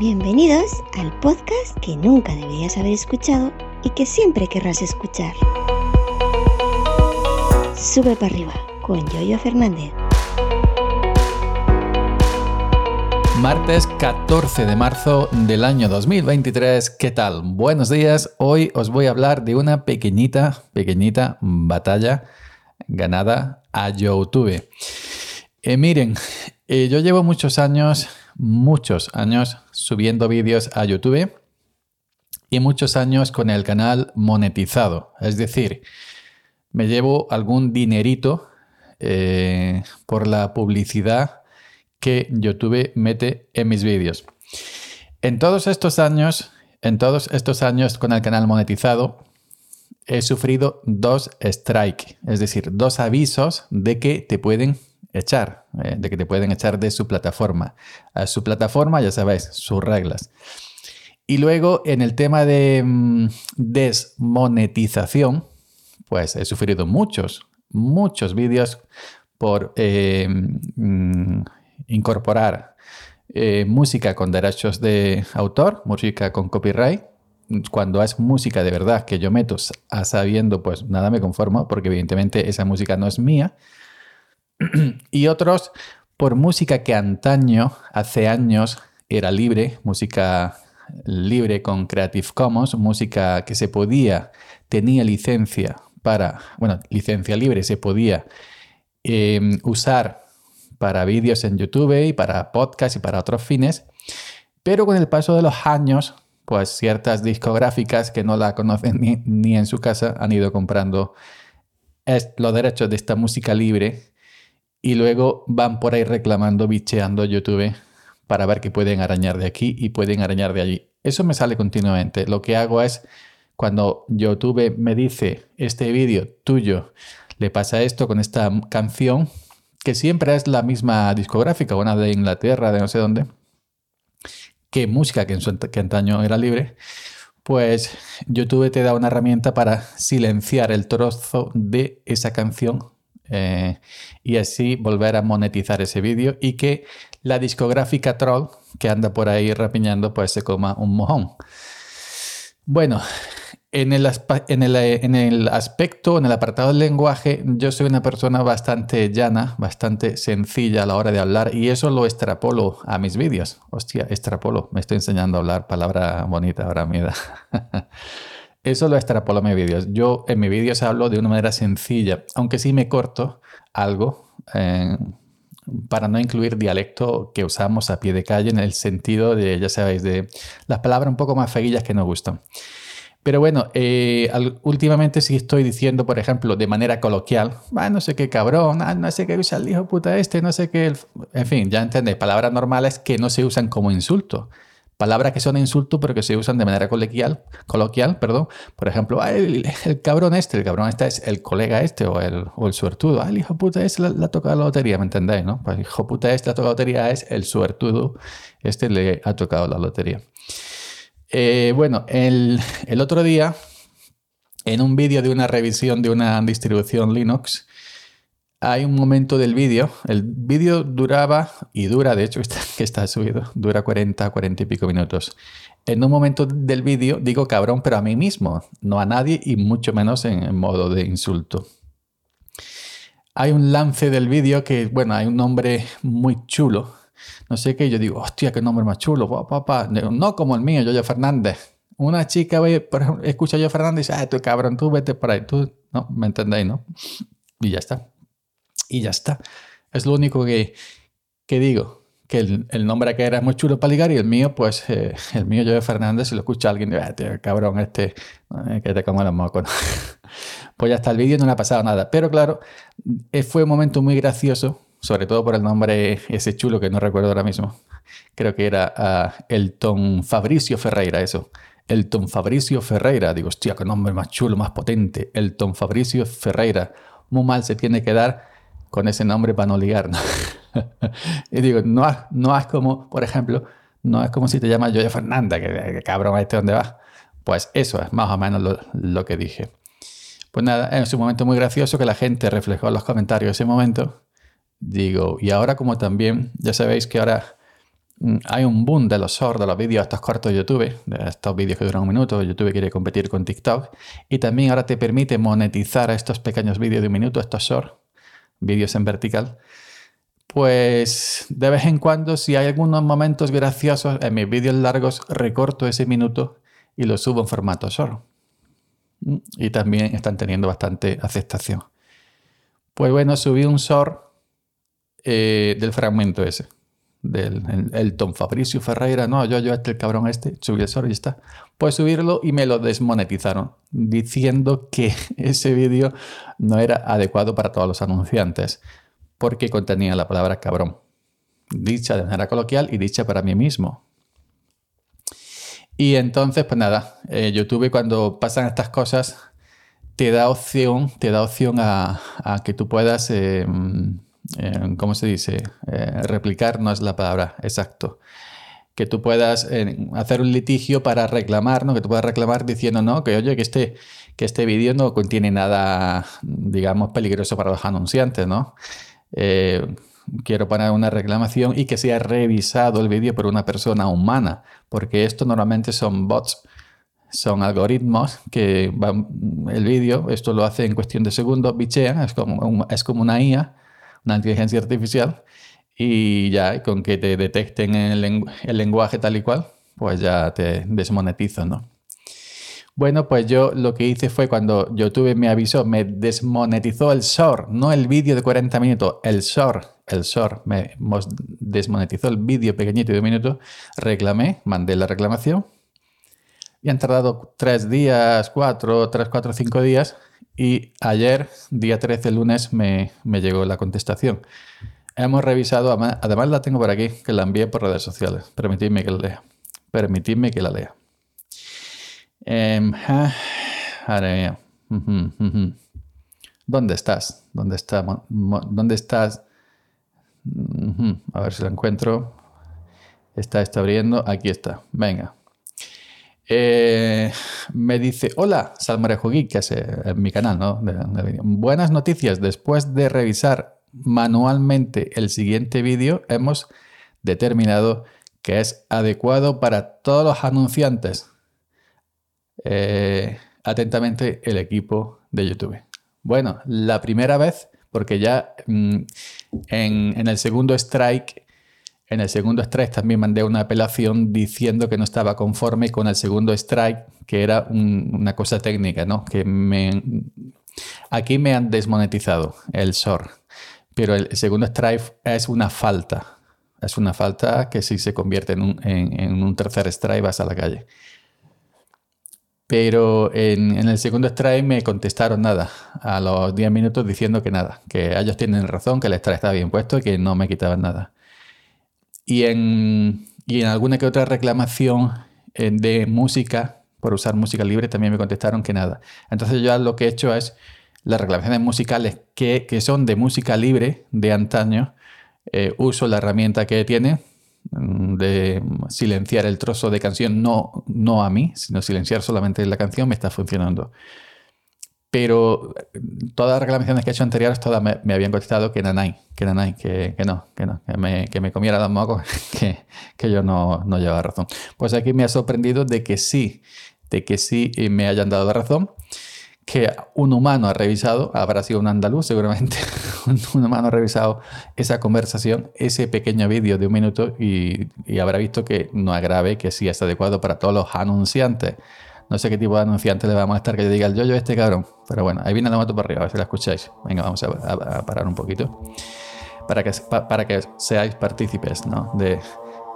Bienvenidos al podcast que nunca deberías haber escuchado y que siempre querrás escuchar. Sube para arriba con Yoyo Fernández. Martes 14 de marzo del año 2023. ¿Qué tal? Buenos días. Hoy os voy a hablar de una pequeñita, pequeñita batalla ganada a YouTube. Eh, miren, eh, yo llevo muchos años, muchos años subiendo vídeos a YouTube y muchos años con el canal monetizado. Es decir, me llevo algún dinerito eh, por la publicidad que YouTube mete en mis vídeos. En todos estos años, en todos estos años con el canal monetizado, he sufrido dos strikes, es decir, dos avisos de que te pueden echar, eh, de que te pueden echar de su plataforma. A su plataforma, ya sabéis, sus reglas. Y luego en el tema de mm, desmonetización, pues he sufrido muchos, muchos vídeos por eh, mm, incorporar eh, música con derechos de autor, música con copyright. Cuando es música de verdad que yo meto a sabiendo, pues nada me conformo, porque evidentemente esa música no es mía. y otros por música que antaño, hace años, era libre, música libre con Creative Commons, música que se podía, tenía licencia para, bueno, licencia libre, se podía em, usar para vídeos en YouTube y para podcast y para otros fines, pero con el paso de los años, pues ciertas discográficas que no la conocen ni, ni en su casa han ido comprando los derechos de esta música libre y luego van por ahí reclamando, bicheando YouTube para ver que pueden arañar de aquí y pueden arañar de allí. Eso me sale continuamente. Lo que hago es, cuando YouTube me dice, este vídeo tuyo le pasa esto con esta canción, que siempre es la misma discográfica, una de Inglaterra, de no sé dónde, que música que, en su, antaño era libre, pues YouTube te da una herramienta para silenciar el trozo de esa canción eh, y así volver a monetizar ese vídeo y que la discográfica troll que anda por ahí rapiñando pues se coma un mojón. Bueno, en el, en, el, en el, aspecto, en el apartado del lenguaje, yo soy una persona bastante llana, bastante sencilla a la hora de hablar y eso lo extrapolo a mis vídeos. Hostia, extrapolo, me estoy enseñando a hablar, palabra bonita ahora mira. Eso lo extrapolo a mis vídeos. Yo en mis vídeos hablo de una manera sencilla, aunque sí me corto algo eh, para no incluir dialecto que usamos a pie de calle en el sentido de, ya sabéis, de las palabras un poco más feguillas que nos gustan. Pero bueno, eh, últimamente sí estoy diciendo, por ejemplo, de manera coloquial, ah, no sé qué cabrón, ah, no sé qué usa el hijo puta este, no sé qué. En fin, ya entendéis, palabras normales que no se usan como insulto palabras que son insultos pero que se usan de manera coloquial, coloquial perdón. Por ejemplo, el, cabrón este, el cabrón este es el colega este o el, o el suertudo. Ah, el hijo puta este le, ha tocado la lotería, ¿me entendéis? No? Pues el hijo puta este le ha tocado la lotería es el suertudo, este le ha tocado la lotería. Eh, bueno, el, el otro día, en un vídeo de una revisión de una distribución Linux, hay un momento del vídeo, el vídeo duraba, y dura, de hecho, que está subido, dura 40, 40 y pico minutos. En un momento del vídeo digo cabrón, pero a mí mismo, no a nadie y mucho menos en, modo de insulto. Hay un lance del vídeo que, bueno, hay un nombre muy chulo. No sé qué, yo digo, hostia, qué nombre más chulo. No como el mío, Yoyo Fernández. Una chica por ejemplo, escucha a Yoyo Fernández y dice, ah, tú cabrón, tú vete por ahí, tú, no, ¿me entendéis, no? Y ya está y ya está. Es lo único que, digo. Que el, nombre que era muy chulo para ligar y el mío, pues eh, el mío yo de Fernández, si lo escucha alguien, ah, cabrón, este, eh, que te como los mocos. pues ya está, el vídeo no le ha pasado nada. Pero claro, eh, fue un momento muy gracioso, sobre todo por el nombre ese chulo que no recuerdo ahora mismo. Creo que era uh, Elton Fabricio Ferreira, eso. Elton Fabricio Ferreira. Digo, hostia, qué nombre más chulo, más potente. Elton Fabricio Ferreira. Muy mal se tiene que dar con ese nombre para no ligar. y digo, no, no es como, por ejemplo, no es como si te llamas Joya Fernanda, que, cabrón, ¿este dónde vas? Pues eso es más o menos lo, que dije. Pues nada, es un momento muy gracioso que la gente reflejó en los comentarios ese momento. Digo, y ahora como también, ya sabéis que ahora mm, hay un boom de los shorts, de los vídeos estos cortos de YouTube, de estos vídeos que duran un minuto. YouTube quiere competir con TikTok. Y también ahora te permite monetizar estos pequeños vídeos de un minuto, estos shorts, vídeos en vertical. Pues de vez en cuando, si hay algunos momentos graciosos en mis vídeos largos, recorto ese minuto y lo subo en formato short. Y también están teniendo bastante aceptación. Pues bueno, subí un short eh, del fragmento ese. Del el, Tom Fabricio Ferreira, no, yo, yo, este, el cabrón este, subí el short y está. Pues subirlo y me lo desmonetizaron, diciendo que ese vídeo no era adecuado para todos los anunciantes, porque contenía la palabra cabrón, dicha de manera coloquial y dicha para mí mismo. Y entonces, pues nada, eh, YouTube cuando pasan estas cosas, te da opción, te da opción a, que tú puedas... Eh, eh, ¿cómo se dice? Eh, replicar no es la palabra exacto. Que tú puedas eh, hacer un litigio para reclamar, ¿no? Que tú puedas reclamar diciendo, no, que oye, que este, que este vídeo no contiene nada, digamos, peligroso para los anunciantes, ¿no? quiero poner una reclamación y que sea revisado el vídeo por una persona humana, porque esto normalmente son bots, son algoritmos que van, el vídeo, esto lo hace en cuestión de segundos, bichean, es como, es como una IA una inteligencia artificial y ya con que te detecten el, lenguaje tal y cual, pues ya te desmonetizan, ¿no? Bueno, pues yo lo que hice fue cuando YouTube me avisó, me desmonetizó el short, no el vídeo de 40 minutos, el short, el short, me desmonetizó el vídeo pequeñito de un minuto, reclamé, mandé la reclamación y han tardado tres días, cuatro, tres, cuatro, cinco días y ayer, día 13, lunes, me, llegó la contestación. Hemos revisado, además la tengo por aquí, que la envié por redes sociales. Permitidme que la lea. Permitidme que la lea. Eh, ¿Dónde estás? ¿Dónde está? ¿Dónde estás? A ver si la encuentro. Está, está abriendo. Aquí está. Venga. Eh, me dice, hola, Salmorejo Geek, que es eh, mi canal, ¿no? Buenas noticias, después de revisar manualmente el siguiente vídeo, hemos determinado que es adecuado para todos los anunciantes. Eh, atentamente, el equipo de YouTube. Bueno, la primera vez, porque ya mm, en el segundo strike en el segundo strike también mandé una apelación diciendo que no estaba conforme con el segundo strike, que era una cosa técnica, ¿no? Que aquí me han desmonetizado el SOR, pero el segundo strike es una falta. Es una falta que si se convierte en un, en, un tercer strike vas a la calle. Pero en, en, el segundo strike me contestaron nada, a los 10 minutos diciendo que nada, que ellos tienen razón, que el strike está bien puesto y que no me quitaban nada. Y en, y en alguna que otra reclamación eh, de música, por usar música libre, también me contestaron que nada. Entonces yo lo que he hecho es las reclamaciones musicales que, que son de música libre de antaño, eh, uso la herramienta que tiene mm, de silenciar el trozo de canción, no, no a mí, sino silenciar solamente la canción, me está funcionando. Pero todas las reclamaciones que he hecho anteriores, todas me, habían contestado que nanay, que nanay, que, que no, que no, que me, que me comiera los mocos, que, que yo no, no llevaba razón. Pues aquí me ha sorprendido de que sí, de que sí me hayan dado la razón, que un humano ha revisado, habrá sido un andaluz seguramente, un humano ha revisado esa conversación, ese pequeño vídeo de un minuto y, y habrá visto que no es grave, que sí es adecuado para todos los anunciantes. No sé qué tipo de anunciante le va a molestar que yo diga el yo-yo este cabrón. Pero bueno, ahí viene la moto por arriba, a ver si la escucháis. Venga, vamos a, parar un poquito. Para que, para que seáis partícipes, ¿no? De.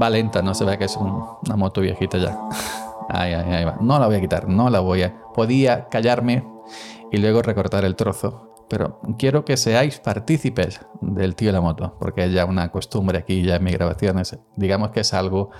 Va lenta, no se vea que es una moto viejita ya. Ahí, ahí, ahí va. No la voy a quitar, no la voy a. Podía callarme y luego recortar el trozo. Pero quiero que seáis partícipes del tío de la moto, porque es ya una costumbre aquí ya en mis grabaciones. Digamos que es algo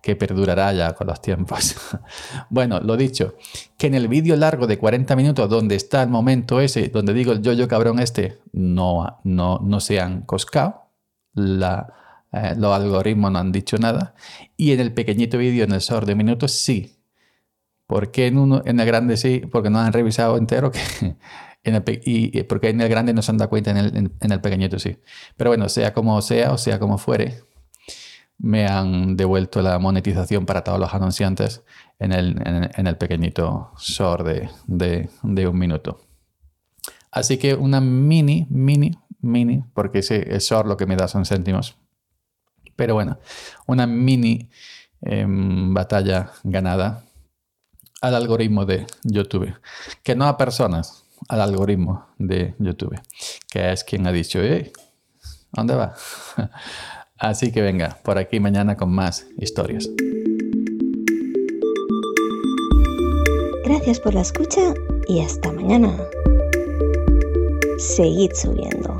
que perdurará ya con los tiempos. bueno, lo dicho, que en el vídeo largo de 40 minutos donde está el momento ese, donde digo el yo-yo cabrón este, no, no, no se han coscado, eh, los algoritmos no han dicho nada, y en el pequeñito vídeo, en el short de minutos, sí. ¿Por qué en, uno, en el grande sí? Porque no han revisado entero que... Y porque en el grande no se han dado cuenta en el pequeñito sí. Pero bueno, sea como sea o sea como fuere, me han devuelto la monetización para todos los anunciantes en el, pequeñito short de, de, un minuto. Así que una mini, mini, mini, porque ese short lo que me da son céntimos. Pero bueno, una mini em, batalla ganada al algoritmo de YouTube. Que no a personas, al algoritmo de YouTube. Que es quien ha dicho, ¿dónde va? Así que venga, por aquí mañana con más historias. Gracias por la escucha y hasta mañana. Seguid subiendo.